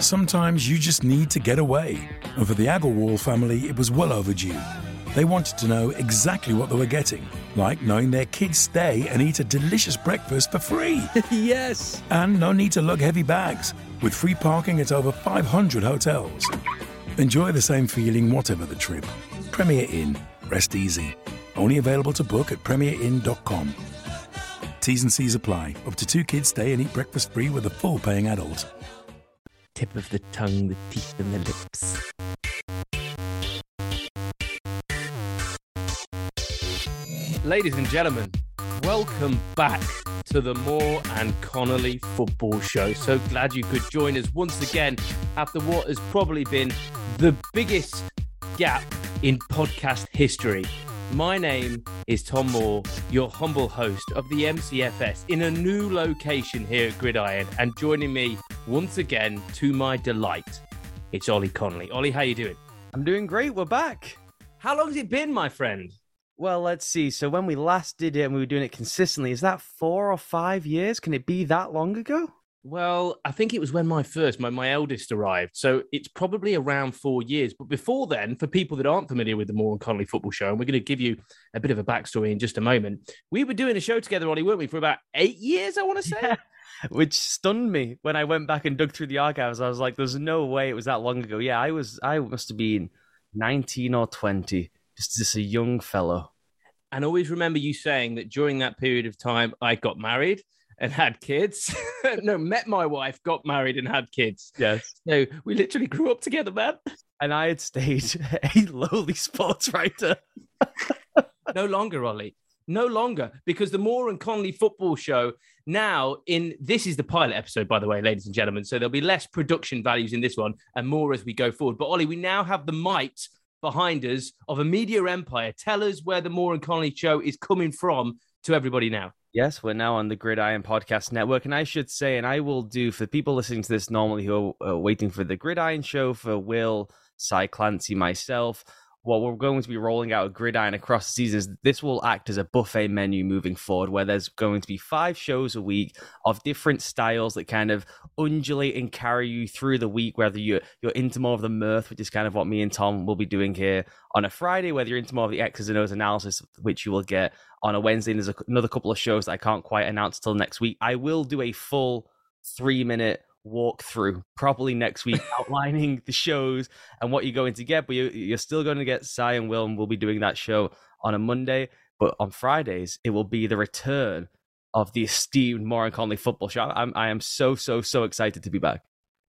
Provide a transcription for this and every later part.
Sometimes you just need to get away. And for the Agarwal family, it was well overdue. They wanted to know exactly what they were getting, like knowing their kids stay and eat a delicious breakfast for free. yes. And no need to lug heavy bags, with free parking at over 500 hotels. Enjoy the same feeling whatever the trip. Premier Inn. Rest easy. Only available to book at premierinn.com. T's and C's apply. Up to two kids stay and eat breakfast free with a full paying adult. Tip of the tongue, the teeth, and the lips. Ladies and gentlemen, welcome back to the Moore and Connolly Football Show. So glad you could join us once again after what has probably been the biggest gap in podcast history. My name is Tom Moore, your humble host of the MCFS in a new location here at Gridiron, and joining me once again, to my delight, it's Ollie Connolly. Ollie, how you doing? I'm doing great. We're back. How long's it been, my friend? Well, let's see. So when we last did it and we were doing it consistently, is that four or five years? Can it be that long ago? Well, I think it was when my first, my, my eldest arrived. So it's probably around four years. But before then, for people that aren't familiar with the Moore and Connolly football show, and we're going to give you a bit of a backstory in just a moment, we were doing a show together, Ollie, weren't we, for about eight years, I want to say? Yeah. Which stunned me when I went back and dug through the archives. I was like, there's no way it was that long ago. Yeah, I was, I must have been 19 or 20, just, just a young fellow. And always remember you saying that during that period of time, I got married and had kids. no, met my wife, got married, and had kids. Yes. So we literally grew up together, man. And I had stayed a lowly sports writer. no longer, Ollie. No longer, because the Moore and Connolly football show now in this is the pilot episode, by the way, ladies and gentlemen. So there'll be less production values in this one and more as we go forward. But Ollie, we now have the might behind us of a media empire. Tell us where the Moore and Connolly show is coming from to everybody now. Yes, we're now on the Gridiron Podcast Network. And I should say, and I will do for people listening to this normally who are uh, waiting for the Gridiron show for Will, Cy Clancy, myself, what we're going to be rolling out a gridiron across the seasons. This will act as a buffet menu moving forward, where there's going to be five shows a week of different styles that kind of undulate and carry you through the week. Whether you're you're into more of the mirth, which is kind of what me and Tom will be doing here on a Friday, whether you're into more of the X's and O's analysis, which you will get on a Wednesday. And there's another couple of shows that I can't quite announce till next week. I will do a full three minute walk through properly next week, outlining the shows and what you're going to get. But you, you're still going to get Cy and Will, and we'll be doing that show on a Monday. But on Fridays, it will be the return of the esteemed Moore and Connolly football show. I'm, I am so, so, so excited to be back.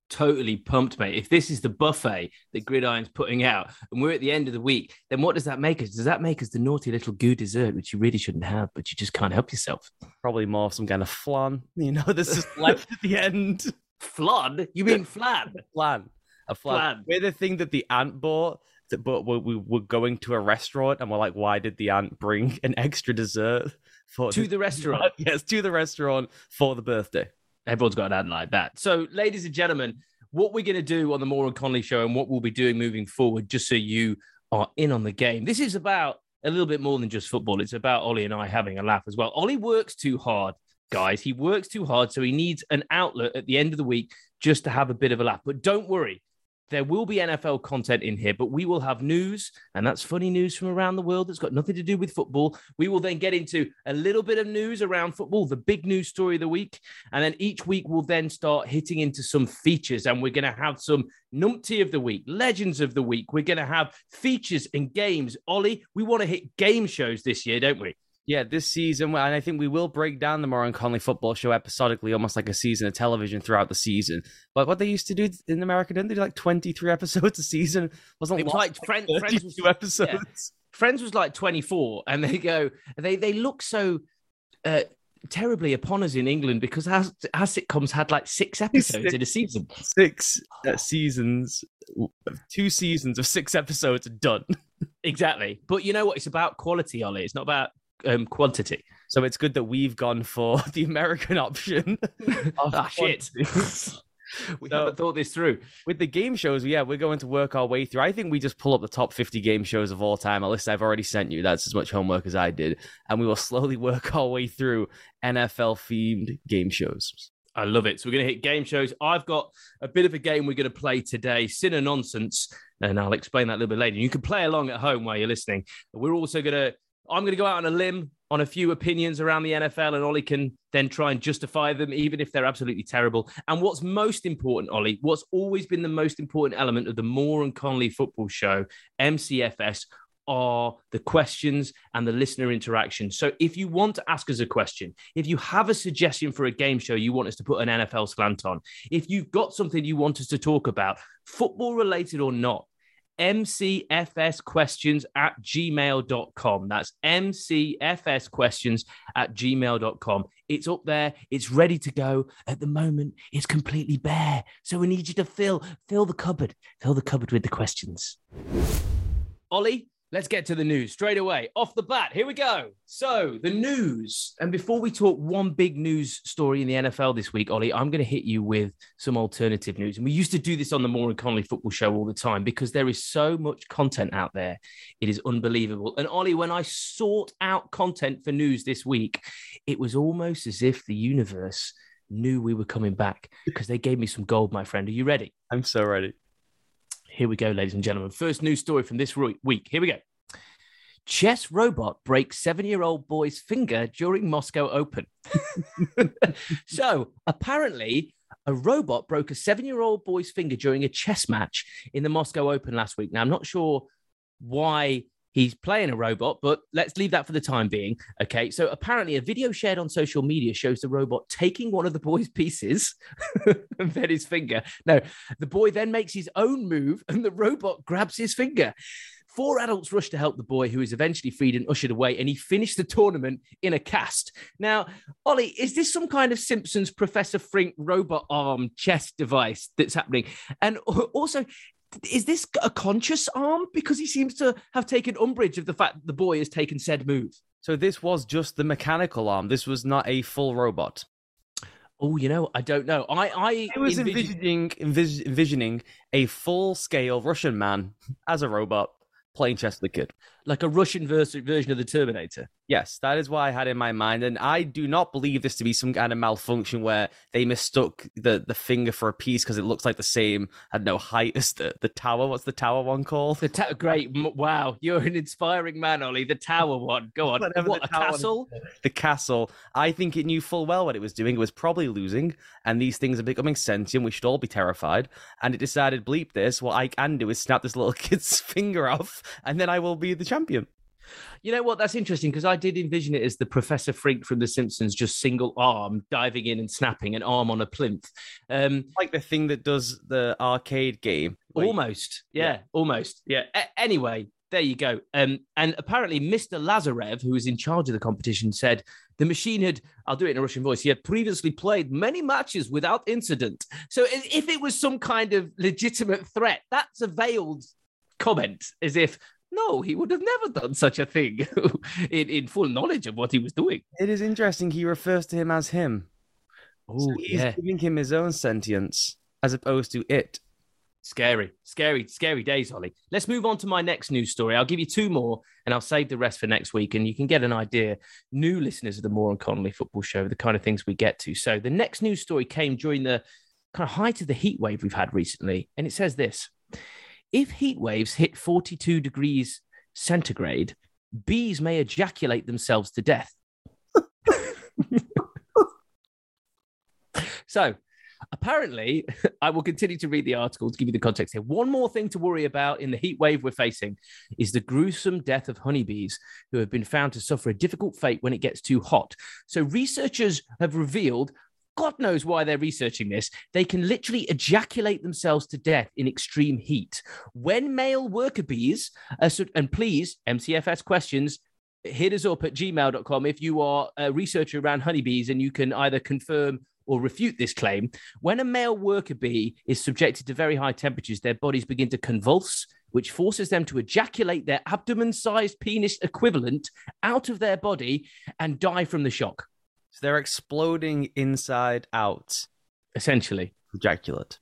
Totally pumped, mate. If this is the buffet that Gridiron's putting out and we're at the end of the week, then what does that make us? Does that make us the naughty little goo dessert, which you really shouldn't have, but you just can't help yourself? Probably more some kind of flan, you know, this is left at the end. Flan? You mean flan? flan. A flan. flan. We're the thing that the ant bought, but we, we were going to a restaurant and we're like, why did the ant bring an extra dessert for to the restaurant? yes, to the restaurant for the birthday. Everyone's got an ant like that. So, ladies and gentlemen, what we're going to do on the Moore and Connolly show and what we'll be doing moving forward, just so you are in on the game. This is about a little bit more than just football. It's about Ollie and I having a laugh as well. Ollie works too hard guys. He works too hard, so he needs an outlet at the end of the week just to have a bit of a laugh. But don't worry, there will be NFL content in here, but we will have news, and that's funny news from around the world that's got nothing to do with football. We will then get into a little bit of news around football, the big news story of the week. And then each week we'll then start hitting into some features, and we're going to have some numpty of the week, legends of the week. We're going to have features and games. Ollie, we want to hit game shows this year, don't we? Yeah, this season, and I think we will break down the Moore and Connolly football show episodically, almost like a season of television throughout the season. But what they used to do in America, didn't they do like 23 episodes a season? Wasn't it was like, Friends, Friends was, episodes? Yeah. Friends was like 24, and they go, they they look so uh, terribly upon us in England because our, our sitcoms had like six episodes six, in a season. Six uh, seasons, two seasons of six episodes done. Exactly. But you know what? It's about quality, Ollie. It's not about um, quantity. So it's good that we've gone for the American option. ah, shit. we so, haven't thought this through. With the game shows, yeah, we're going to work our way through. I think we just pull up the top 50 game shows of all time, a list I've already sent you. That's as much homework as I did. And we will slowly work our way through NFL themed game shows. I love it. So we're going to hit game shows. I've got a bit of a game we're going to play today, Sin and Nonsense, and I'll explain that a little bit later. You can play along at home while you're listening. We're also going to, I'm going to go out on a limb on a few opinions around the NFL, and Ollie can then try and justify them, even if they're absolutely terrible. And what's most important, Ollie, what's always been the most important element of the Moore and Connolly football show, MCFS, are the questions and the listener interaction. So if you want to ask us a question, if you have a suggestion for a game show you want us to put an NFL slant on, if you've got something you want us to talk about, football related or not, mcfsquestions at gmail.com. That's mcfsquestions at gmail.com. It's up there. It's ready to go. At the moment, it's completely bare. So we need you to fill, fill the cupboard, fill the cupboard with the questions. Ollie, Let's get to the news straight away. Off the bat, here we go. So, the news. And before we talk one big news story in the NFL this week, Ollie, I'm going to hit you with some alternative news. And we used to do this on the Moore and Connolly football show all the time because there is so much content out there. It is unbelievable. And, Ollie, when I sought out content for news this week, it was almost as if the universe knew we were coming back because they gave me some gold, my friend. Are you ready? I'm so ready. Here we go, ladies and gentlemen. First news story from this week. Here we go. Chess robot breaks seven year old boy's finger during Moscow Open. so apparently, a robot broke a seven year old boy's finger during a chess match in the Moscow Open last week. Now, I'm not sure why he's playing a robot, but let's leave that for the time being. Okay. So apparently, a video shared on social media shows the robot taking one of the boy's pieces and then his finger. No, the boy then makes his own move and the robot grabs his finger. Four adults rush to help the boy, who is eventually freed and ushered away, and he finished the tournament in a cast. Now, Ollie, is this some kind of Simpsons Professor Frink robot arm chess device that's happening? And also, is this a conscious arm? Because he seems to have taken umbrage of the fact that the boy has taken said move. So this was just the mechanical arm. This was not a full robot. Oh, you know, I don't know. I I, I was envisioning envis- envisioning a full scale Russian man as a robot playing chess with the kid like a Russian version of the Terminator. Yes, that is what I had in my mind, and I do not believe this to be some kind of malfunction where they mistook the, the finger for a piece because it looks like the same. I don't height as the, the tower. What's the tower one called? The ta- great, wow, you're an inspiring man, Ollie. The tower one. Go on. Whatever what a castle? The castle. I think it knew full well what it was doing. It was probably losing, and these things are becoming sentient. We should all be terrified. And it decided, bleep this. What I can do is snap this little kid's finger off, and then I will be the champion champion. You know what? That's interesting because I did envision it as the Professor Frink from The Simpsons, just single arm diving in and snapping an arm on a plinth. Um, like the thing that does the arcade game. Almost. Yeah, yeah. almost. Yeah. A- anyway, there you go. Um, and apparently, Mr. Lazarev, who was in charge of the competition, said the machine had, I'll do it in a Russian voice, he had previously played many matches without incident. So if it was some kind of legitimate threat, that's a veiled comment, as if no, he would have never done such a thing in, in full knowledge of what he was doing. It is interesting. He refers to him as him. Oh, so he's yeah. giving him his own sentience as opposed to it. Scary, scary, scary days, Ollie. Let's move on to my next news story. I'll give you two more and I'll save the rest for next week. And you can get an idea, new listeners of the Moore and Connolly football show, the kind of things we get to. So the next news story came during the kind of height of the heat wave we've had recently. And it says this if heat waves hit 42 degrees centigrade, bees may ejaculate themselves to death. so, apparently, I will continue to read the article to give you the context here. One more thing to worry about in the heat wave we're facing is the gruesome death of honeybees who have been found to suffer a difficult fate when it gets too hot. So, researchers have revealed God knows why they're researching this. They can literally ejaculate themselves to death in extreme heat. When male worker bees, uh, and please, MCFS questions, hit us up at gmail.com if you are a researcher around honeybees and you can either confirm or refute this claim. When a male worker bee is subjected to very high temperatures, their bodies begin to convulse, which forces them to ejaculate their abdomen sized penis equivalent out of their body and die from the shock. So they're exploding inside out. Essentially. Ejaculate.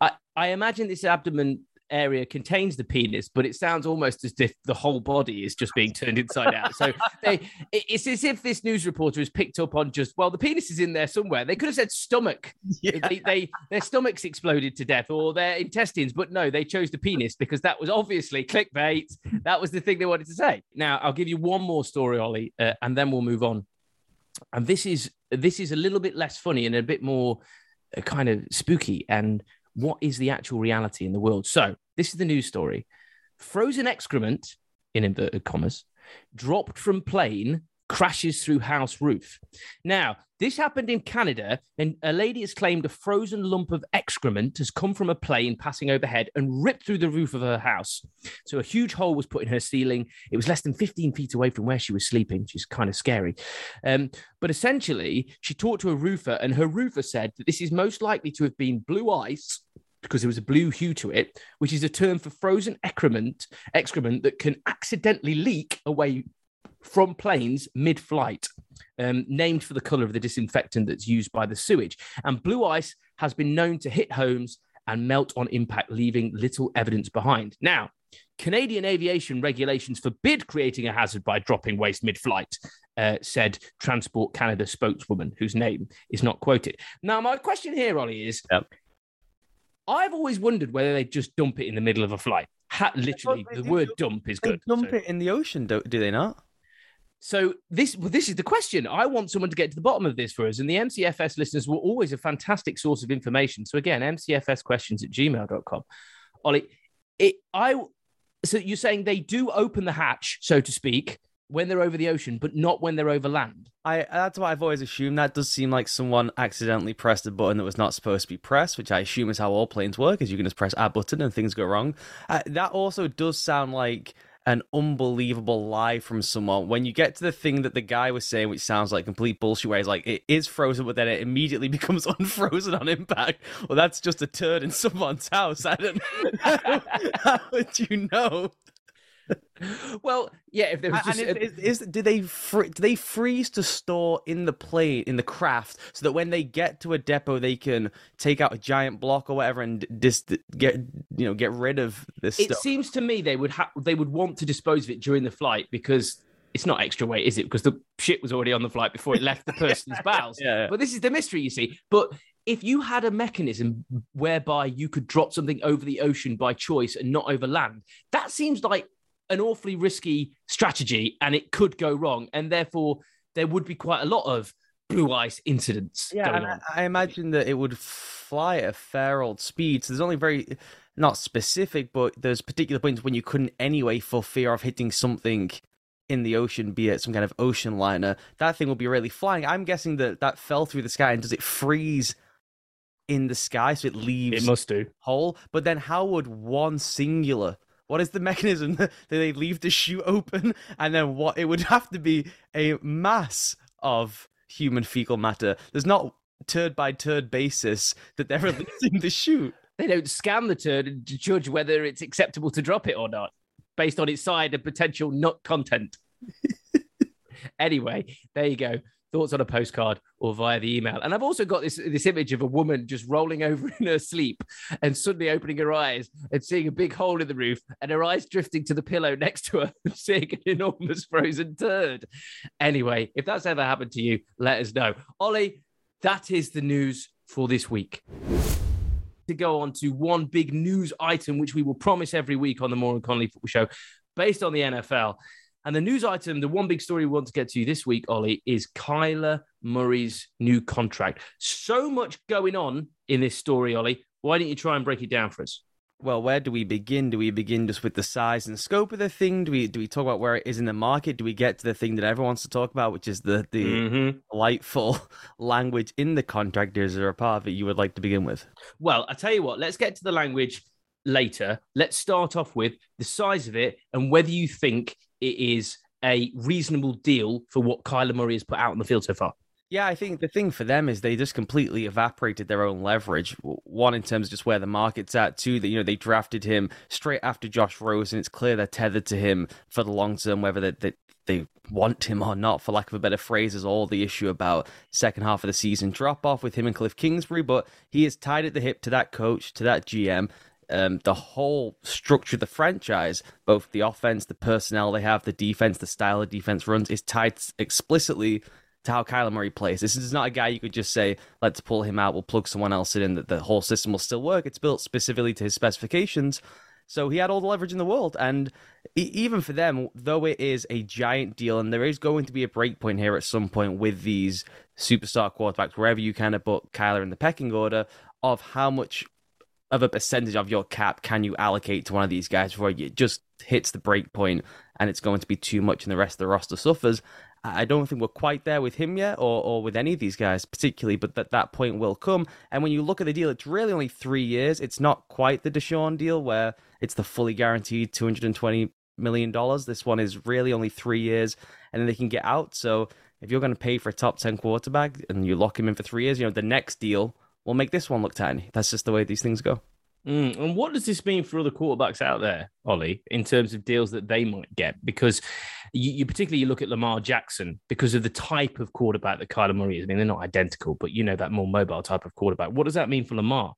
I, I imagine this abdomen area contains the penis, but it sounds almost as if the whole body is just being turned inside out. So they, it's as if this news reporter has picked up on just well, the penis is in there somewhere. They could have said stomach. Yeah. They, they their stomachs exploded to death or their intestines, but no, they chose the penis because that was obviously clickbait. That was the thing they wanted to say. Now I'll give you one more story, Ollie, uh, and then we'll move on. And this is this is a little bit less funny and a bit more uh, kind of spooky and what is the actual reality in the world. So, this is the news story frozen excrement, in inverted commas, dropped from plane crashes through house roof. Now, this happened in Canada, and a lady has claimed a frozen lump of excrement has come from a plane passing overhead and ripped through the roof of her house. So a huge hole was put in her ceiling. It was less than 15 feet away from where she was sleeping, which is kind of scary. Um, but essentially, she talked to a roofer, and her roofer said that this is most likely to have been blue ice because there was a blue hue to it, which is a term for frozen excrement, excrement that can accidentally leak away from planes mid flight, um, named for the color of the disinfectant that's used by the sewage. And blue ice has been known to hit homes and melt on impact, leaving little evidence behind. Now, Canadian aviation regulations forbid creating a hazard by dropping waste mid flight, uh, said Transport Canada spokeswoman, whose name is not quoted. Now, my question here, Ollie, is yep. I've always wondered whether they just dump it in the middle of a flight. Ha- literally, the word dump is good. dump so. it in the ocean, do, do they not? So this well, this is the question. I want someone to get to the bottom of this for us. And the MCFS listeners were always a fantastic source of information. So again, MCFS questions at gmail.com. Ollie, it I so you're saying they do open the hatch, so to speak, when they're over the ocean, but not when they're over land. I that's what I've always assumed. That does seem like someone accidentally pressed a button that was not supposed to be pressed, which I assume is how all planes work. Is you can just press a button and things go wrong. Uh, that also does sound like an unbelievable lie from someone when you get to the thing that the guy was saying, which sounds like complete bullshit, where he's like, it is frozen, but then it immediately becomes unfrozen on impact. Well, that's just a turd in someone's house. I don't know. How would you know? well, yeah. If there was just, and is, is, do they do they freeze to store in the plane in the craft so that when they get to a depot they can take out a giant block or whatever and just get you know get rid of this? It stuff? seems to me they would have they would want to dispose of it during the flight because it's not extra weight, is it? Because the shit was already on the flight before it left the person's bowels. Yeah, yeah. But this is the mystery, you see. But if you had a mechanism whereby you could drop something over the ocean by choice and not over land, that seems like an awfully risky strategy and it could go wrong. And therefore, there would be quite a lot of blue ice incidents yeah, going on. I, I imagine that it would fly at a fair old speed. So there's only very, not specific, but there's particular points when you couldn't anyway for fear of hitting something in the ocean, be it some kind of ocean liner. That thing will be really flying. I'm guessing that that fell through the sky and does it freeze in the sky so it leaves it must do hole but then how would one singular what is the mechanism that they leave the chute open? And then what? It would have to be a mass of human fecal matter. There's not turd by turd basis that they're releasing the chute. They don't scan the turd and judge whether it's acceptable to drop it or not, based on its side and potential nut content. anyway, there you go thoughts on a postcard or via the email. And I've also got this this image of a woman just rolling over in her sleep and suddenly opening her eyes and seeing a big hole in the roof and her eyes drifting to the pillow next to her, seeing an enormous frozen turd. Anyway, if that's ever happened to you, let us know. Ollie, that is the news for this week. To go on to one big news item, which we will promise every week on the Moore and Connolly Football Show, based on the NFL. And the news item, the one big story we want to get to you this week, Ollie, is Kyler Murray's new contract. So much going on in this story, Ollie. Why don't you try and break it down for us? Well, where do we begin? Do we begin just with the size and scope of the thing? Do we do we talk about where it is in the market? Do we get to the thing that everyone wants to talk about, which is the the mm-hmm. delightful language in the contract? Is there a part of it you would like to begin with? Well, I tell you what. Let's get to the language later. Let's start off with the size of it and whether you think it is a reasonable deal for what Kyler Murray has put out on the field so far. Yeah, I think the thing for them is they just completely evaporated their own leverage. One, in terms of just where the market's at. Two, that you know they drafted him straight after Josh Rosen, and It's clear they're tethered to him for the long term, whether they, they want him or not, for lack of a better phrase, is all the issue about second half of the season drop off with him and Cliff Kingsbury. But he is tied at the hip to that coach, to that GM um, the whole structure of the franchise, both the offense, the personnel they have, the defense, the style of defense runs, is tied explicitly to how Kyler Murray plays. This is not a guy you could just say, let's pull him out, we'll plug someone else in, that the whole system will still work. It's built specifically to his specifications. So he had all the leverage in the world. And even for them, though it is a giant deal, and there is going to be a break point here at some point with these superstar quarterbacks, wherever you kind of put Kyler in the pecking order, of how much of a percentage of your cap can you allocate to one of these guys before it just hits the break point and it's going to be too much and the rest of the roster suffers. I don't think we're quite there with him yet, or, or with any of these guys particularly, but that that point will come. And when you look at the deal, it's really only three years. It's not quite the Deshaun deal where it's the fully guaranteed two hundred and twenty million dollars. This one is really only three years, and then they can get out. So if you're going to pay for a top ten quarterback and you lock him in for three years, you know the next deal will make this one look tiny. That's just the way these things go. Mm, and what does this mean for other quarterbacks out there, Ollie, in terms of deals that they might get? Because you, you particularly you look at Lamar Jackson because of the type of quarterback that Kyler Murray is. I mean, they're not identical, but you know that more mobile type of quarterback. What does that mean for Lamar?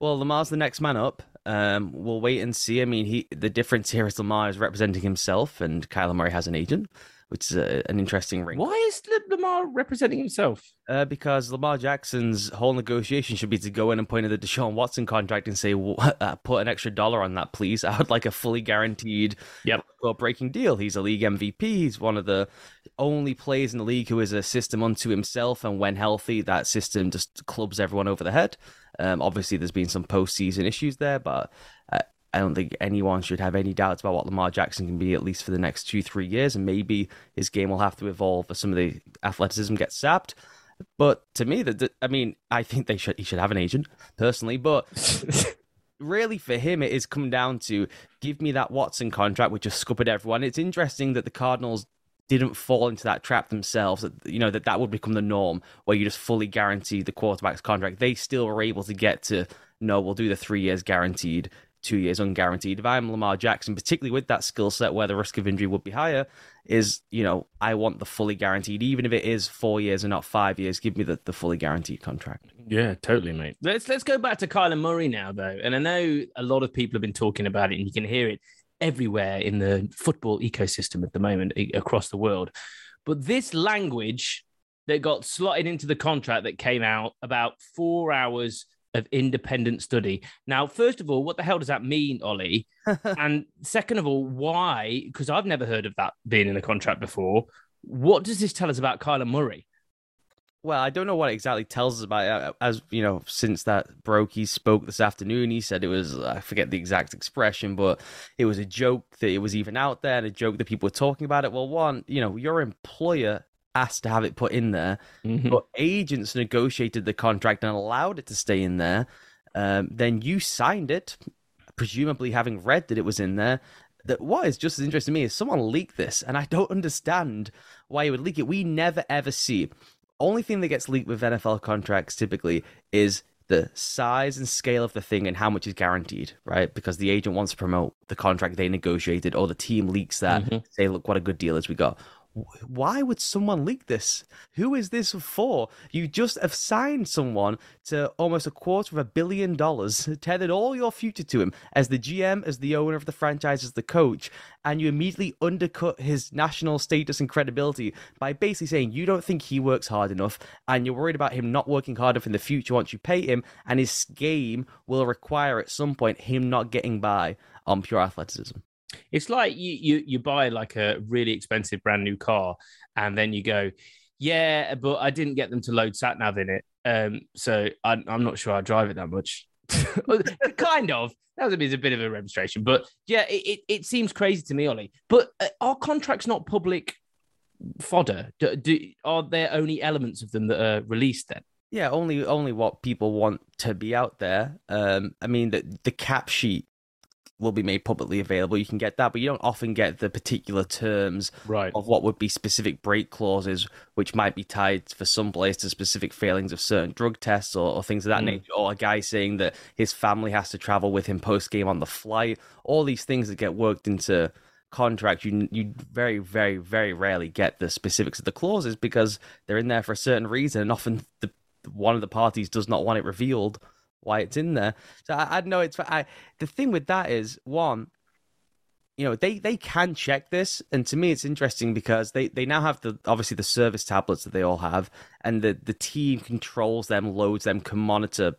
Well, Lamar's the next man up. Um, we'll wait and see. I mean, he the difference here is Lamar is representing himself, and Kyler Murray has an agent which is a, an interesting ring. Why is Lamar representing himself? Uh, because Lamar Jackson's whole negotiation should be to go in and point at the Deshaun Watson contract and say, well, uh, "Put an extra dollar on that, please." I would like a fully guaranteed, yep, breaking deal. He's a league MVP. He's one of the only players in the league who is a system unto himself, and when healthy, that system just clubs everyone over the head. Um, obviously, there's been some postseason issues there, but uh, I don't think anyone should have any doubts about what Lamar Jackson can be, at least for the next two, three years. And maybe his game will have to evolve as some of the athleticism gets sapped. But to me, that I mean, I think they should he should have an agent personally. But really, for him, it is come down to give me that Watson contract, which just scuppered everyone. It's interesting that the Cardinals didn't fall into that trap themselves. That you know that that would become the norm, where you just fully guarantee the quarterback's contract. They still were able to get to no, we'll do the three years guaranteed two years unguaranteed. If I'm Lamar Jackson, particularly with that skill set where the risk of injury would be higher, is, you know, I want the fully guaranteed, even if it is four years and not five years, give me the, the fully guaranteed contract. Yeah, totally, mate. Let's let's go back to Kyler Murray now, though. And I know a lot of people have been talking about it, and you can hear it everywhere in the football ecosystem at the moment across the world. But this language that got slotted into the contract that came out about four hours of independent study. Now, first of all, what the hell does that mean, Ollie? and second of all, why? Because I've never heard of that being in a contract before. What does this tell us about Kyler Murray? Well, I don't know what it exactly tells us about it. Uh, as you know, since that broke, he spoke this afternoon. He said it was, I forget the exact expression, but it was a joke that it was even out there and a joke that people were talking about it. Well, one, you know, your employer asked to have it put in there, mm-hmm. but agents negotiated the contract and allowed it to stay in there. Um, then you signed it, presumably having read that it was in there. That what is just as interesting to me is someone leaked this, and I don't understand why you would leak it. We never ever see. Only thing that gets leaked with NFL contracts typically is the size and scale of the thing and how much is guaranteed, right? Because the agent wants to promote the contract they negotiated, or the team leaks that, mm-hmm. say, look what a good deal is we got why would someone leak this? Who is this for? You just have signed someone to almost a quarter of a billion dollars, tethered all your future to him as the GM, as the owner of the franchise, as the coach, and you immediately undercut his national status and credibility by basically saying you don't think he works hard enough and you're worried about him not working hard enough in the future once you pay him, and his game will require at some point him not getting by on pure athleticism. It's like you you you buy like a really expensive brand new car, and then you go, yeah, but I didn't get them to load sat nav in it, um, so I, I'm not sure I drive it that much. kind of. That was a bit, a bit of a demonstration, but yeah, it, it, it seems crazy to me, Ollie. But uh, are contracts not public fodder? Do, do, are there only elements of them that are released then? Yeah, only only what people want to be out there. Um, I mean, the the cap sheet will be made publicly available. You can get that, but you don't often get the particular terms right. of what would be specific break clauses, which might be tied for some place to specific failings of certain drug tests or, or things of that mm. nature, or a guy saying that his family has to travel with him post game on the flight. All these things that get worked into contract, you you very very very rarely get the specifics of the clauses because they're in there for a certain reason, and often the one of the parties does not want it revealed why it's in there. So I, I know it's. I, the thing with that is one, you know they they can check this and to me it's interesting because they they now have the obviously the service tablets that they all have and the the team controls them loads them can monitor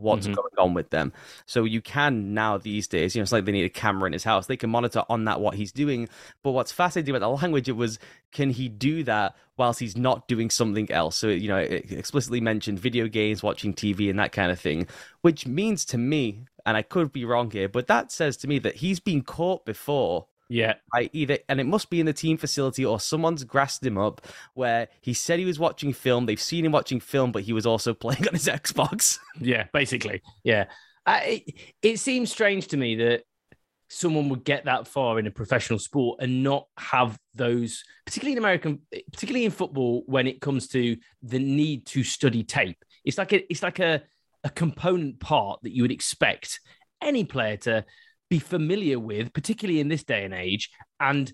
what's mm-hmm. going on with them so you can now these days you know it's like they need a camera in his house they can monitor on that what he's doing but what's fascinating about the language it was can he do that whilst he's not doing something else so you know it explicitly mentioned video games watching tv and that kind of thing which means to me and I could be wrong here, but that says to me that he's been caught before. Yeah. I either and it must be in the team facility or someone's grassed him up where he said he was watching film. They've seen him watching film, but he was also playing on his Xbox. Yeah, basically. Yeah. It, it seems strange to me that someone would get that far in a professional sport and not have those, particularly in American, particularly in football, when it comes to the need to study tape. It's like a, it's like a a component part that you would expect any player to be familiar with, particularly in this day and age, and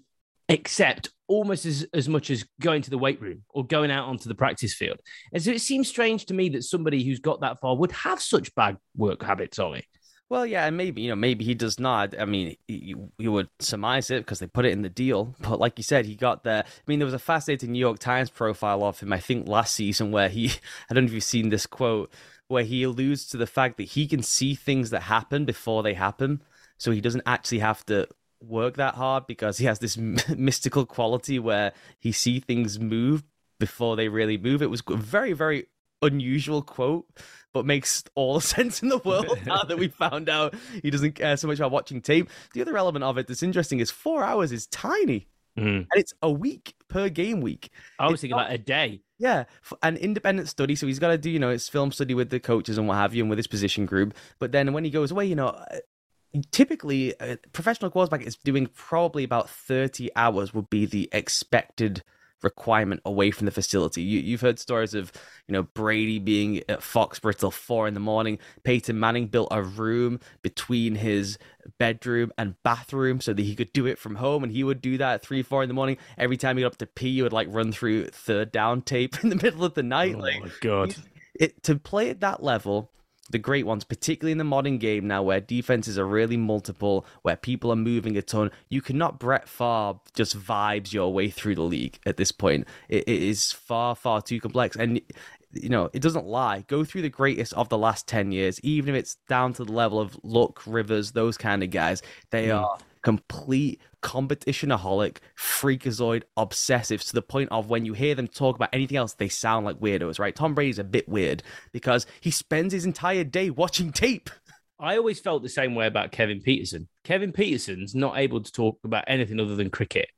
accept almost as, as much as going to the weight room or going out onto the practice field. And so it seems strange to me that somebody who's got that far would have such bad work habits, Ollie. Well, yeah, and maybe you know maybe he does not. I mean, you, you would surmise it because they put it in the deal. But like you said, he got there. I mean, there was a fascinating New York Times profile of him, I think, last season where he. I don't know if you've seen this quote where he alludes to the fact that he can see things that happen before they happen. So he doesn't actually have to work that hard because he has this mystical quality where he see things move before they really move. It was a very, very unusual quote, but makes all the sense in the world now that we found out he doesn't care so much about watching tape. The other element of it that's interesting is four hours is tiny. Mm-hmm. And it's a week per game week. I was thinking not, a day. Yeah, an independent study. So he's got to do, you know, his film study with the coaches and what have you, and with his position group. But then when he goes away, you know, typically a professional quarterback is doing probably about 30 hours would be the expected requirement away from the facility. You, have heard stories of, you know, Brady being at Foxborough till four in the morning. Peyton Manning built a room between his bedroom and bathroom so that he could do it from home, and he would do that at three, four in the morning. Every time he got up to pee, he would like run through third down tape in the middle of the night. Oh like, my god! It to play at that level the great ones, particularly in the modern game now where defenses are really multiple, where people are moving a ton. You cannot Brett Favre just vibes your way through the league at this point. it, it is far, far too complex. And you know, it doesn't lie. Go through the greatest of the last 10 years, even if it's down to the level of Luck, Rivers, those kind of guys. They mm. are complete competitionaholic, freakazoid obsessives to the point of when you hear them talk about anything else, they sound like weirdos, right? Tom Brady's a bit weird because he spends his entire day watching tape. I always felt the same way about Kevin Pietersen. Kevin Pietersen's not able to talk about anything other than cricket.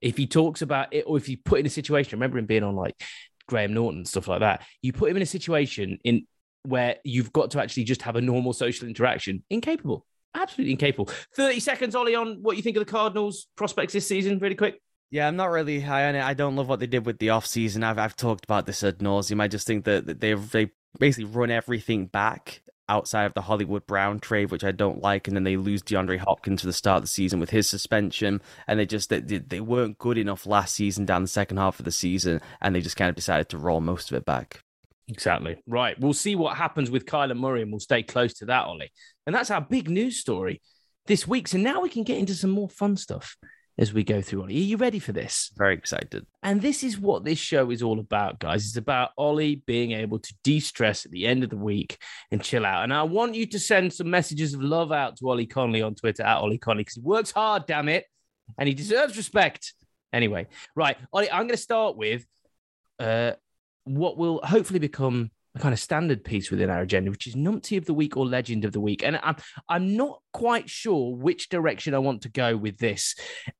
If he talks about it, or if you put in a situation, remember him being on like Graham Norton and stuff like that. You put him in a situation in where you've got to actually just have a normal social interaction. Incapable absolutely incapable. 30 seconds, Ollie, on what you think of the Cardinals' prospects this season, really quick. Yeah, I'm not really high on it. I don't love what they did with the offseason. I've I've talked about this ad nauseum. I just think that they they basically run everything back outside of the Hollywood Brown trade, which I don't like, and then they lose DeAndre Hopkins to the start of the season with his suspension, and they just they, they weren't good enough last season down the second half of the season, and they just kind of decided to roll most of it back. Exactly. Right. We'll see what happens with Kyler Murray and we'll stay close to that, Ollie. And that's our big news story this week. So now we can get into some more fun stuff as we go through, Ollie. Are you ready for this? Very excited. And this is what this show is all about, guys. It's about Ollie being able to de stress at the end of the week and chill out. And I want you to send some messages of love out to Ollie Connolly on Twitter at Ollie Connolly because he works hard, damn it. And he deserves respect. Anyway, right. Ollie, I'm going to start with uh, what will hopefully become a kind of standard piece within our agenda, which is Numpty of the Week or Legend of the Week. And I'm, I'm not quite sure which direction I want to go with this.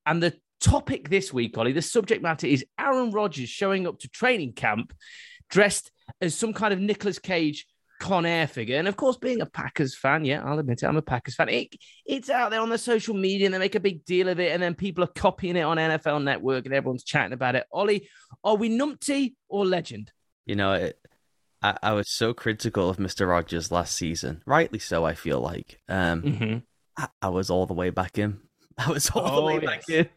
And the topic this week, Ollie, the subject matter is Aaron Rodgers showing up to training camp dressed as some kind of Nicolas Cage Con Air figure. And of course, being a Packers fan, yeah, I'll admit it, I'm a Packers fan. It, it's out there on the social media and they make a big deal of it. And then people are copying it on NFL Network and everyone's chatting about it. Ollie, are we numpty or legend? You know, it, I, I, was so critical of Mr. Rodgers last season, rightly so. I feel like um, mm-hmm. I, I, was all the way back in. I was all oh, the way yes. back in.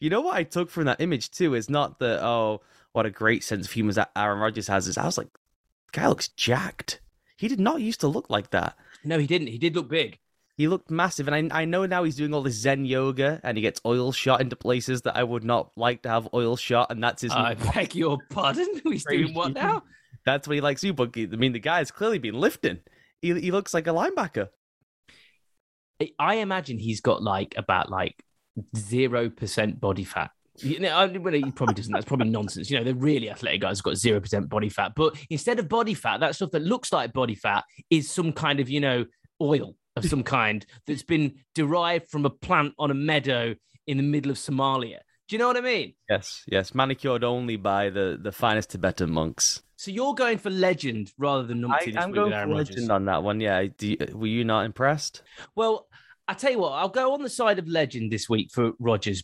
You know what I took from that image too is not that oh what a great sense of humor that Aaron Rodgers has. Is I was like, guy looks jacked. he did not used to look like that. No, he didn't. He did look big. He looked massive, and I, I know now he's doing all this Zen yoga, and he gets oil shot into places that I would not like to have oil shot, and that's his. I beg your pardon. He's doing what now? That's what he likes to do. But I mean, the guy's clearly been lifting. He he looks like a linebacker. I imagine he's got like about like zero percent body fat. You know, I mean, well, he probably doesn't. That's probably nonsense. You know, the really athletic guys got zero percent body fat, but instead of body fat, that stuff that looks like body fat is some kind of you know oil of some kind that's been derived from a plant on a meadow in the middle of Somalia. Do you know what I mean? Yes, yes, manicured only by the the finest Tibetan monks. So you're going for legend rather than numpty I, week going for Aaron Rodgers. legend on that one. Yeah, Do you- were you not impressed? Well, I tell you what, I'll go on the side of legend this week for Rodgers.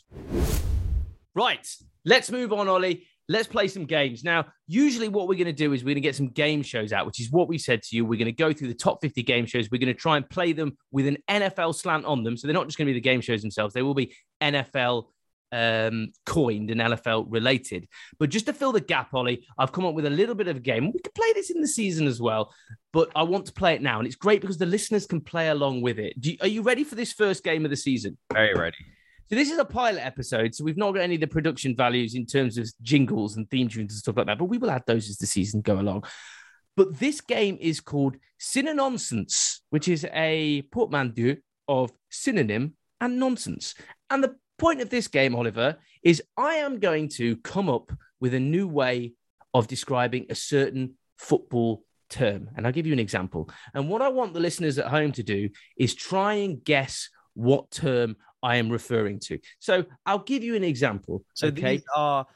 Right, let's move on, Ollie. Let's play some games. Now, usually what we're going to do is we're going to get some game shows out, which is what we said to you. We're going to go through the top 50 game shows. We're going to try and play them with an NFL slant on them. So they're not just going to be the game shows themselves, they will be NFL um, coined and NFL related. But just to fill the gap, Ollie, I've come up with a little bit of a game. We could play this in the season as well, but I want to play it now. And it's great because the listeners can play along with it. You, are you ready for this first game of the season? Very ready. So this is a pilot episode, so we've not got any of the production values in terms of jingles and theme tunes and stuff like that, but we will add those as the season go along. But this game is called Synononsense, which is a portmanteau of synonym and nonsense. And the point of this game, Oliver, is I am going to come up with a new way of describing a certain football term. And I'll give you an example. And what I want the listeners at home to do is try and guess what term I am referring to. So I'll give you an example. So okay. these are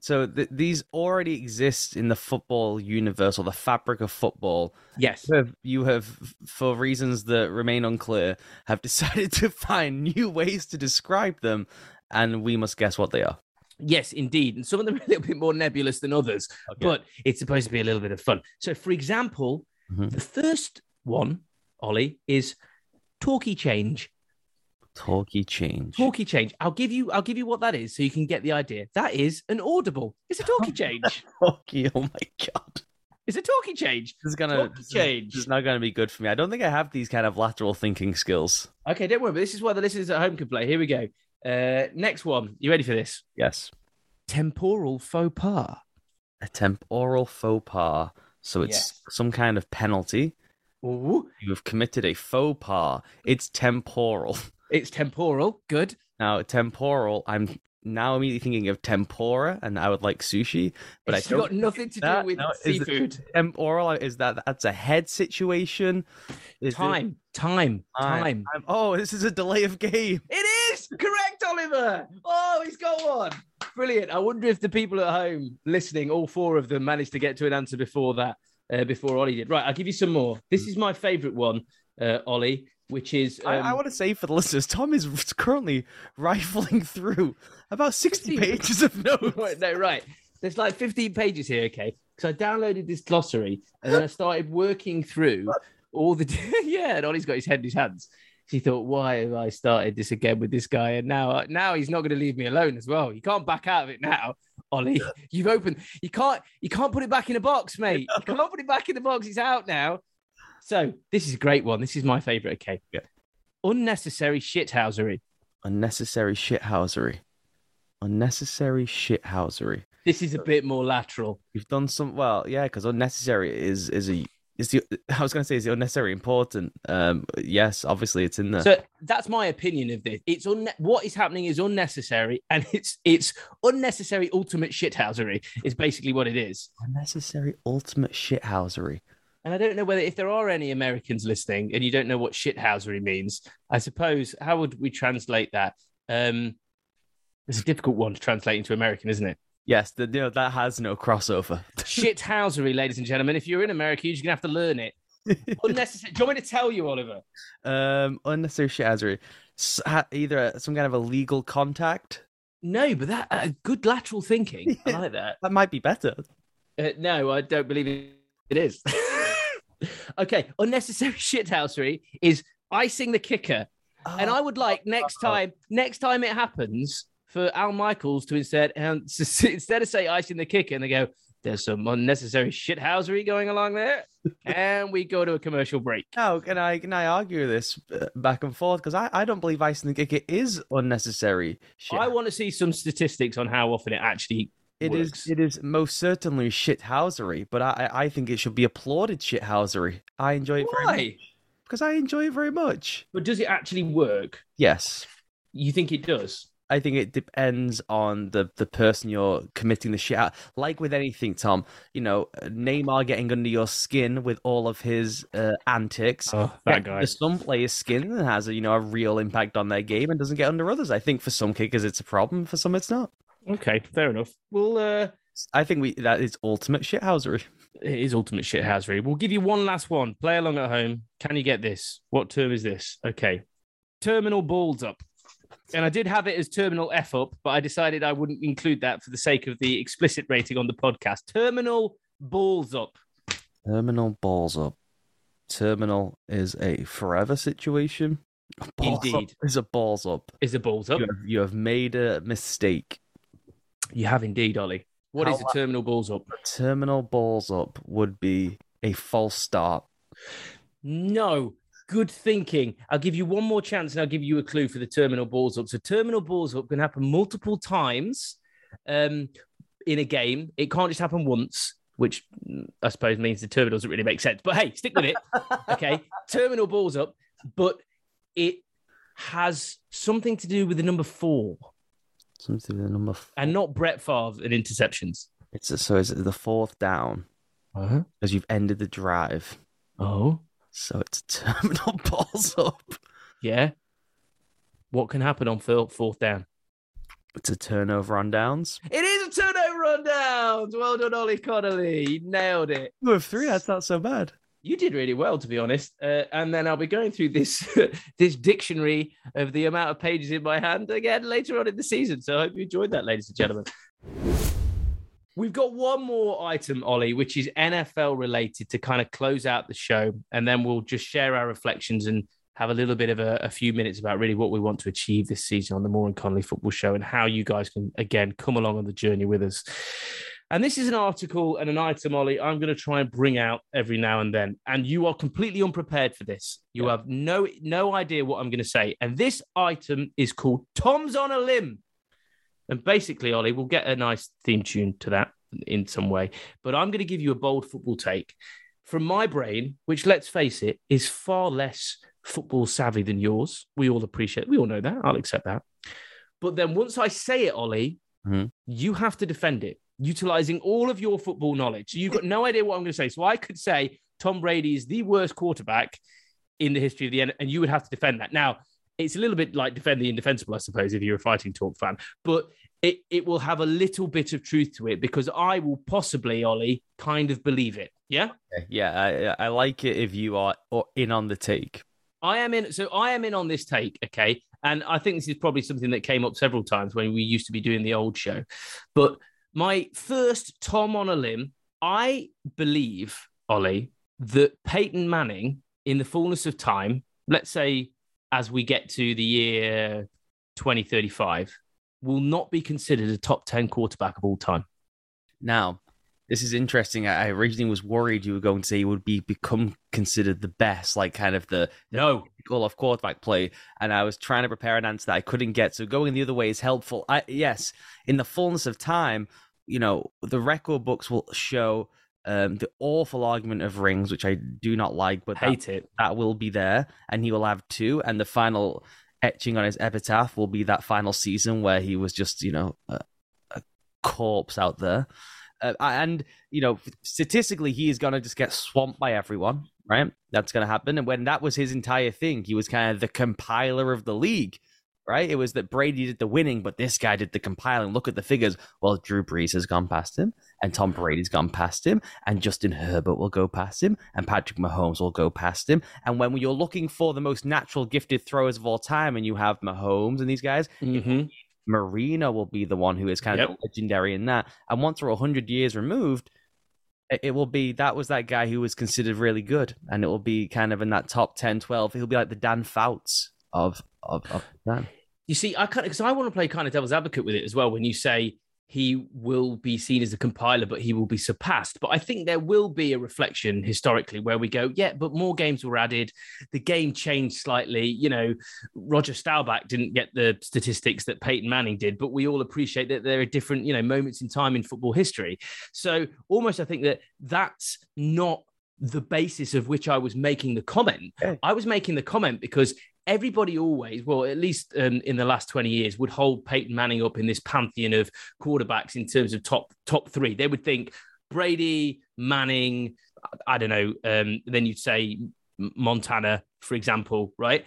so th- these already exist in the football universe or the fabric of football. yes. You have, you have, for reasons that remain unclear, have decided to find new ways to describe them, and we must guess what they are. Yes, indeed. And some of them are a little bit more nebulous than others, but it's supposed to be a little bit of fun. So, for example, Mhm. the first one, Ollie, is talkie change. Talkie change. Talkie change. I'll give you. I'll give you what that is, so you can get the idea. That is an audible. It's a talkie change. Talkie. Oh my god. It's a talkie change. This is gonna Talkie this change. It's not gonna be good for me. I don't think I have these kind of lateral thinking skills. Okay, don't worry. But this is why the listeners at home can play. Here we go. Uh, next one. You ready for this? Yes. Temporal faux pas. A temporal faux pas. So it's Yes. some kind of penalty. Ooh, You have committed a faux pas. It's temporal. it's temporal. Good. Now, temporal, I'm now immediately thinking of tempura, and I would like sushi, but it's I got nothing to do that- with no, is it- seafood. Temporal is that that's a head situation. Is it- Time, time, Time. time. Oh, this is a delay of game. It is correct, Oliver. Oh, he's got one. Brilliant. I wonder if the people at home listening, all four of them, managed to get to an answer before that, uh, before Ollie did. Right, I'll give you some more. This is my favorite one, uh, Ollie, which is. Um, I, I want to say for the listeners, Tom is currently rifling through about 60 pages of notes. No, right. There's like 15 pages here, okay? Because I downloaded this glossary and then I started working through all the. yeah, and Ollie's got his head in his hands. He thought, why have I started this again with this guy? And now, now he's not going to leave me alone as well. You can't back out of it now, Ollie. You've opened. You can't. You can't put it back in a box, mate. You can't put it back in the box. It's out now. So this is a great one. This is my favorite. Okay. Yeah. Unnecessary shithousery. Unnecessary shithousery. Unnecessary shithousery. This is a bit more lateral. You've done some well, yeah, because unnecessary is is a is the I was going to say is the unnecessary important. Um, yes, obviously it's in there. So that's my opinion of this. It's un- what is happening is unnecessary, and it's it's unnecessary ultimate shithousery is basically what it is. unnecessary ultimate shithousery. And I don't know whether if there are any Americans listening and you don't know what shithousery means, I suppose how would we translate that? Um, it's a difficult one to translate into American, isn't it? Yes, the, you know, that has no crossover. shithousery, ladies and gentlemen. If you're in America, you're just gonna have to learn it. Unnecessary. Do you want me to tell you, Oliver? um, unnecessary shithousery. S- either some kind of illegal contact. No, but that uh, good lateral thinking. I like that. That might be better. Uh, no, I don't believe it is. okay, unnecessary shithousery is icing the kicker, and I would like next time, next time it happens, for Al Michaels to instead um, instead of say icing the kicker, and they go, There's some unnecessary shithousery going along there. and we go to a commercial break. Now, can I can I argue this uh, back and forth? Because I, I don't believe icing the cake is unnecessary. Shit. I want to see some statistics on how often it actually It is works. it is most certainly shithousery, but I I think it should be applauded shithousery. I enjoy it very much Why? because I enjoy it very much. But does it actually work? Yes. You think it does? I think it depends on the, the person you're committing the shit out. Like with anything, Tom, you know, Neymar getting under your skin with all of his uh, antics. Oh, that guy. There's some players' skin that has a you know a real impact on their game and doesn't get under others. I think for some kickers it's a problem, for some it's not. Okay, fair enough. Well, uh, I think we that is ultimate shithousery. it is ultimate shithousery. We'll give you one last one. Play along at home. Can you get this? What term is this? Okay. Terminal balls up. And I did have it as terminal F up, but I decided I wouldn't include that for the sake of the explicit rating on the podcast. Terminal balls up. Terminal balls up. Terminal is a forever situation. Balls Indeed. is a balls up. Is a balls up? You have, you have made a mistake. You have indeed, Ollie. What is How- a terminal balls up? Terminal balls up would be a false start. No. Good thinking. I'll give you one more chance and I'll give you a clue for the terminal balls up. So, terminal balls up can happen multiple times um, in a game. It can't just happen once, which mm, I suppose means the terminal doesn't really make sense. But hey, stick with it. Okay. terminal balls up, but it has something to do with the number four Something with the number. F- and not Brett Favre and interceptions. it's a, so is it the fourth down Uh-huh. because you've ended the drive. Oh, So it's terminal balls up. yeah. What can happen on fourth fourth down? It's a turnover on downs. It is a turnover on downs. Well done, Ollie Connolly. You nailed it. Two of three. That's not so bad. You did really well, to be honest. Uh, and then I'll be going through this this dictionary of the amount of pages in my hand again later on in the season. So I hope you enjoyed that, ladies and gentlemen. We've got one more item, Ollie, which is NFL related to kind of close out the show. And then we'll just share our reflections and have a little bit of a, a few minutes about really what we want to achieve this season on the Moore and Connolly football show and how you guys can, again, come along on the journey with us. And this is an article and an item, Ollie, I'm going to try and bring out every now and then. And you are completely unprepared for this. You Yeah. have no no idea what I'm going to say. And this item is called Tom's on a Limb. And basically, Ollie, we'll get a nice theme tune to that in some way. But I'm going to give you a bold football take from my brain, which, let's face it, is far less football savvy than yours. We all appreciate, we all know that. I'll accept that. But then once I say it, Ollie, Mhm. you have to defend it, utilizing all of your football knowledge. So you've got no idea what I'm going to say. So I could say Tom Brady is the worst quarterback in the history of the N, and you would have to defend that. Now, it's a little bit like defend the indefensible, I suppose, if you're a fighting talk fan, but it, it will have a little bit of truth to it because I will possibly, Ollie, kind of believe it. Yeah. Yeah, I, I like it if you are in on the take. I am in. So I am in on this take. Okay. And I think this is probably something that came up several times when we used to be doing the old show. But my first Tom on a limb, I believe, Ollie, that Peyton Manning, in the fullness of time, let's say as we get to the year 2035, will not be considered a top 10 quarterback of all time. Now, this is interesting. I originally was worried you were going to say he would be become considered the best, like kind of the No. goal of quarterback play, and I was trying to prepare an answer that I couldn't get. So going the other way is helpful. I, yes, in the fullness of time, you know, the record books will show um, the awful argument of rings, which I do not like, but that, Hate it. that will be there, and he will have two, and the final etching on his epitaph will be that final season where he was just, you know, a, a corpse out there. Uh, and you know, statistically, he is going to just get swamped by everyone, right? That's going to happen. And when that was his entire thing, he was kind of the compiler of the league, right? It was that Brady did the winning, but this guy did the compiling. Look at the figures. Well, Drew Brees has gone past him, and Tom Brady's gone past him, and Justin Herbert will go past him, and Patrick Mahomes will go past him. And when you're looking for the most natural gifted throwers of all time, and you have Mahomes and these guys, hmm Marino will be the one who is kind of Yep. legendary in that. And once we're 100 years removed, it, it will be that was that guy who was considered really good. And it will be kind of in that top 10, 12. He'll be like the Dan Fouts of, of, of Dan. You see, I kind of because I want to play kind of devil's advocate with it as well. When you say he will be seen as a compiler, but he will be surpassed. But I think there will be a reflection historically where we go, yeah, but more games were added. The game changed slightly. You know, Roger Staubach didn't get the statistics that Peyton Manning did, but we all appreciate that there are different, you know, moments in time in football history. So almost I think that that's not the basis of which I was making the comment. Yeah. I was making the comment because everybody always, well, at least um, in the last 20 years, would hold Peyton Manning up in this pantheon of quarterbacks in terms of top top three. They would think Brady, Manning, I don't know, um, then you'd say Montana, for example, right?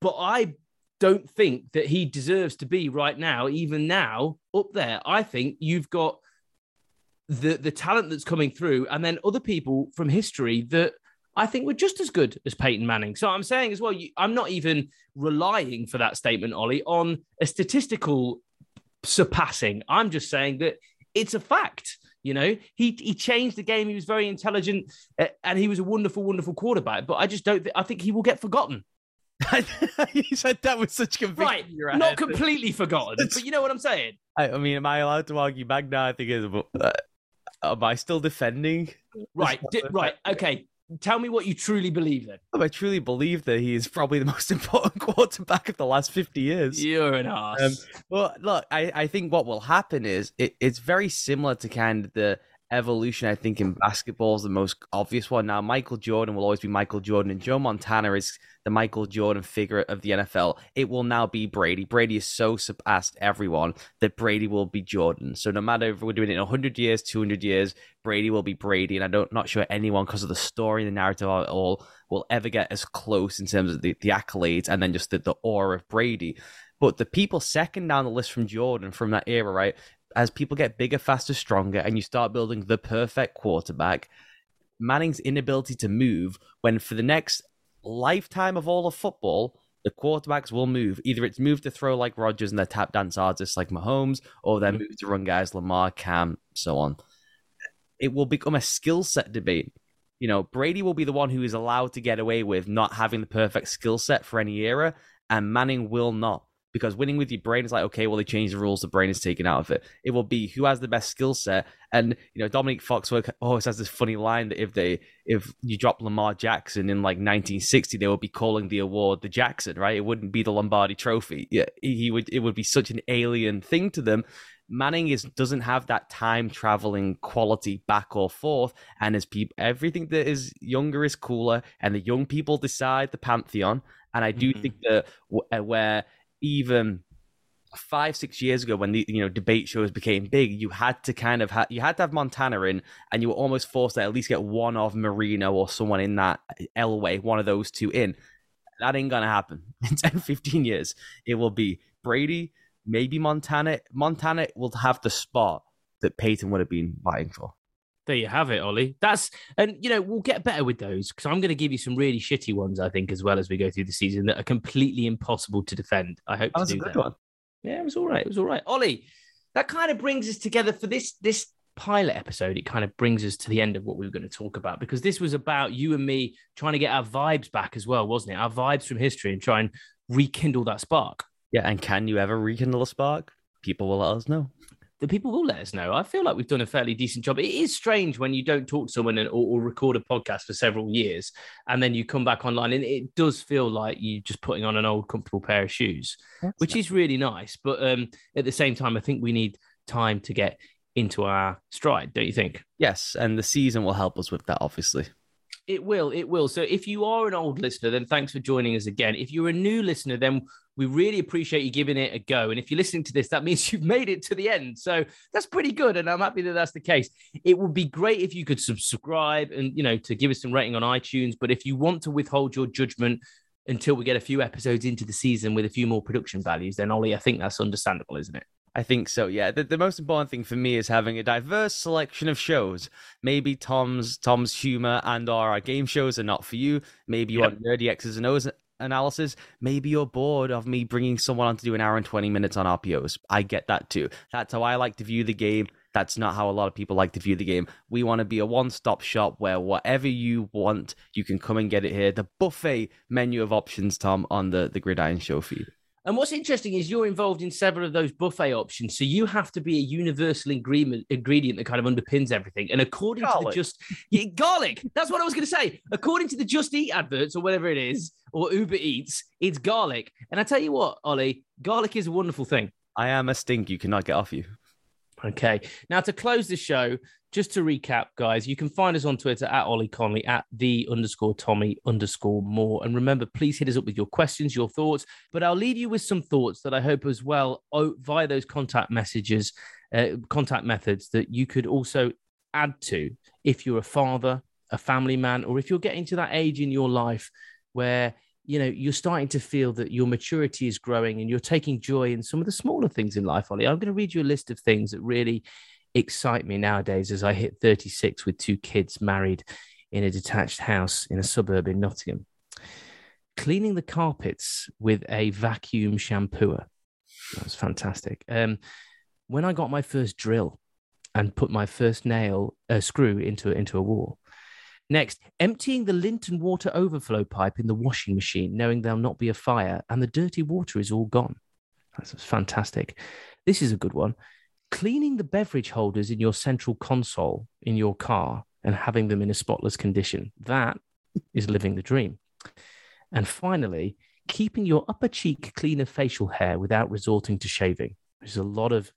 But I don't think that he deserves to be right now, even now, up there. I think you've got the the talent that's coming through, and then other people from history that I think were just as good as Peyton Manning. So I'm saying as well, you, I'm not even relying for that statement, Ollie, on a statistical surpassing. I'm just saying that it's a fact. You know, he he changed the game. He was very intelligent, uh, and he was a wonderful, wonderful quarterback. But I just don't. Th- I think he will get forgotten. you said that with such conviction. Right, not completely forgotten, but you know what I'm saying. I, I, mean, am I allowed to argue back now? I think is. Uh, am I still defending? Right, Di- right, okay tell me what you truly believe then. I truly believe that he is probably the most important quarterback of the last 50 years. You're an ass. Um, well, look, I, I think what will happen is it, it's very similar to kind of the evolution, I think, in basketball is the most obvious one. Now, Michael Jordan will always be Michael Jordan, and Joe Montana is the Michael Jordan figure of the NFL. It will now be Brady. Brady is so surpassed everyone that Brady will be Jordan. So no matter if we're doing it in 100 years, 200 years, Brady will be Brady. And I don't not sure anyone, because of the story, and the narrative of it all, will ever get as close in terms of the, the accolades and then just the, the aura of Brady. But the people second down the list from Jordan from that era, right? As people get bigger, faster, stronger, and you start building the perfect quarterback, Manning's inability to move when for the next lifetime of all of football, the quarterbacks will move. Either it's moved to throw like Rodgers and their tap dance artists like Mahomes, or they're mm-hmm. moved to run guys Lamar, Cam, so on. It will become a skill set debate. You know, Brady will be the one who is allowed to get away with not having the perfect skill set for any era, and Manning will not because winning with your brain is like okay well they changed the rules the brain is taken out of it. It will be who has the best skill set. And you know domonique foxworth always has this funny line that if they if you drop lamar jackson in like 1960 they would be calling the award the jackson right? It wouldn't be the lombardi trophy. Yeah he would it would be such an alien thing to them. Manning is doesn't have that time traveling quality back or forth, and as people, everything that is younger is cooler, and the young people decide the pantheon. And I do mm-hmm. think that uh, where even five six years ago when the you know debate shows became big you had to kind of ha- you had to have montana in and you were almost forced to at least get one of marino or someone in that elway one of those two in. That ain't gonna happen. In 10 15 years it will be brady maybe montana. Montana will have the spot that peyton would have been vying for there you have it, Ollie. That's and you know we'll get better with those because I'm going to give you some really shitty ones. I think as well as we go through the season that are completely impossible to defend. I hope that was a good that. one. Yeah, it was all right. It was all right, Ollie. That kind of brings us together for this this pilot episode. It kind of brings us to the end of what we were going to talk about because this was about you and me trying to get our vibes back as well, wasn't it? Our vibes from history and try and rekindle that spark. Yeah, and can you ever rekindle a spark? People will let us know the people will let us know. I feel like we've done a fairly decent job. It is strange when you don't talk to someone and, or, or, record a podcast for several years and then you come back online and it does feel like you're just putting on an old comfortable pair of shoes, That's which nice. is really nice. But um, at the same time, I think we need time to get into our stride, don't you think? Yes, and the season will help us with that, obviously. It will. It will. So if you are an old listener, then thanks for joining us again. If you're a new listener, then we really appreciate you giving it a go. And if you're listening to this, that means you've made it to the end. So that's pretty good. And I'm happy that that's the case. It would be great if you could subscribe and, you know, to give us some rating on iTunes. But if you want to withhold your judgment until we get a few episodes into the season with a few more production values, then Ollie, I think that's understandable, isn't it? I think so. Yeah, the, the most important thing for me is having a diverse selection of shows. Maybe Tom's Tom's humor and or our game shows are not for you. Maybe you yep. want nerdy X's and O's analysis. Maybe you're bored of me bringing someone on to do an hour and twenty minutes on RPOs. I get that too. That's how I like to view the game. That's not how a lot of people like to view the game. We want to be a one-stop shop where whatever you want, you can come and get it here. The buffet menu of options, Tom, on the the Gridiron Show feed. And what's interesting is you're involved in several of those buffet options. So you have to be a universal ingredient, ingredient that kind of underpins everything. And according Garlic. to the just yeah, garlic, that's what I was going to say. According to the Just Eat adverts or whatever it is, or Uber Eats, it's garlic. And I tell you what, Ollie, garlic is a wonderful thing. I am a stink you cannot get off you. Okay. Now to close the show, just to recap, guys, you can find us on Twitter at Ollie Connolly at the underscore Tommy underscore Moore. And remember, please hit us up with your questions, your thoughts. But I'll leave you with some thoughts that I hope as well oh, via those contact messages, uh, contact methods that you could also add to if you're a father, a family man, or if you're getting to that age in your life where you know you're starting to feel that your maturity is growing and you're taking joy in some of the smaller things in life ollie i'm going to read you a list of things that really excite me nowadays as i hit 36 with two kids married in a detached house in a suburb in nottingham cleaning the carpets with a vacuum shampooer that was fantastic um, when i got my first drill and put my first nail uh, screw into into a wall Next, emptying the lint and water overflow pipe in the washing machine, knowing there'll not be a fire and the dirty water is all gone. That's fantastic. This is a good one. Cleaning the beverage holders in your central console in your car and having them in a spotless condition. That is living the dream. And finally, keeping your upper cheek clean of facial hair without resorting to shaving, which is a lot of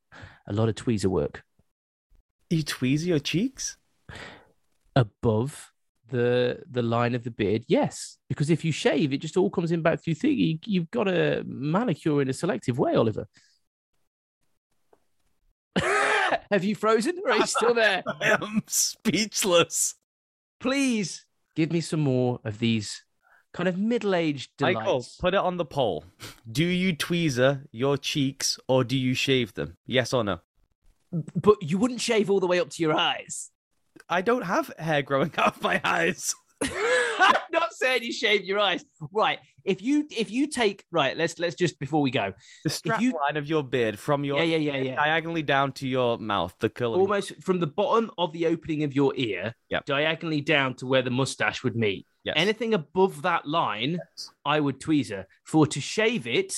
a lot of tweezer work. You tweeze your cheeks? Above the the line of the beard yes because if you shave it just all comes in back through you, you've got a manicure in a selective way oliver have you frozen or are you still there I am speechless. please give me some more of these kind of middle-aged delights Michael, put it on the poll. Do you tweezer your cheeks or do you shave them? Yes or no? but you wouldn't shave all the way up to your eyes I don't have hair growing out of my eyes. Saying you shave your eyes right if you if you take right let's let's just before we go The strap you- line of your beard from your yeah yeah yeah yeah diagonally down to your mouth, the curling. almost from the bottom of the opening of your ear, Yep. diagonally down to where the mustache would meet. Yes. Anything above that line, I would tweezer. For to shave it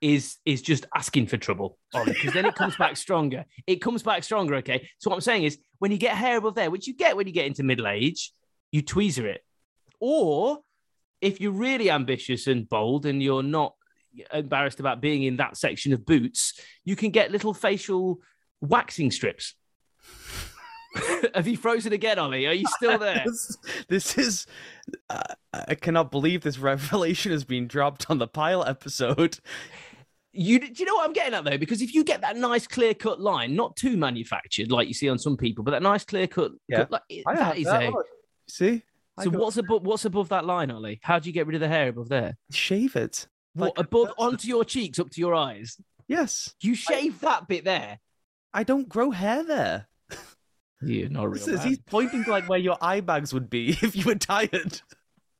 is is just asking for trouble, because then it comes back stronger. It comes back stronger. Okay. So what I'm saying is, when you get hair above there, which you get when you get into middle age, you tweezer it. Or if you're really ambitious and bold and you're not embarrassed about being in that section of boots, you can get little facial waxing strips. Have you frozen again, Ollie? Are you still there? this, this is. Uh, I cannot believe this revelation has been dropped on the pile episode. You do you know what I'm getting at though? Because if you get that nice clear cut line, not too manufactured like you see on some people, but that nice clear cut, Yeah. like, I that have that, a. See? I So got- what's above what's above that line, Ollie? How do you get rid of the hair above there? Shave it. What Like above onto your cheeks, up to your eyes? Yes. You shave that bit there. I don't grow hair there. You're not real This Is, he's pointing to like where your eye bags would be if you were tired.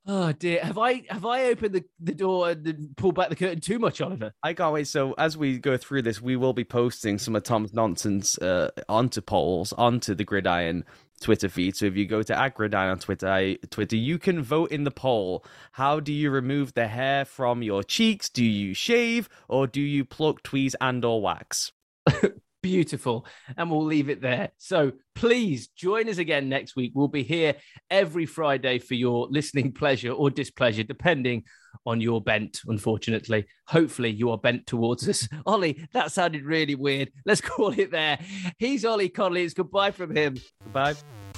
Oh dear, have I have I opened the, the door and pulled back the curtain too much, Oliver? I can't wait. So as we go through this, we will be posting some of Tom's nonsense uh, onto polls, onto the Gridiron Twitter feed. So if you go to Gridiron on Twitter, I, Twitter, you can vote in the poll. How do you remove the hair from your cheeks? Do you shave or do you pluck, tweeze, and or wax? Beautiful. And we'll leave it there. So please join us again next week. We'll be here every Friday for your listening pleasure or displeasure, depending on your bent, unfortunately. Hopefully, you are bent towards us. Ollie, that sounded really weird. Let's call it there. He's Ollie Connolly. It's goodbye from him. Goodbye.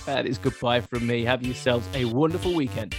And it's goodbye from me. Have yourselves a wonderful weekend.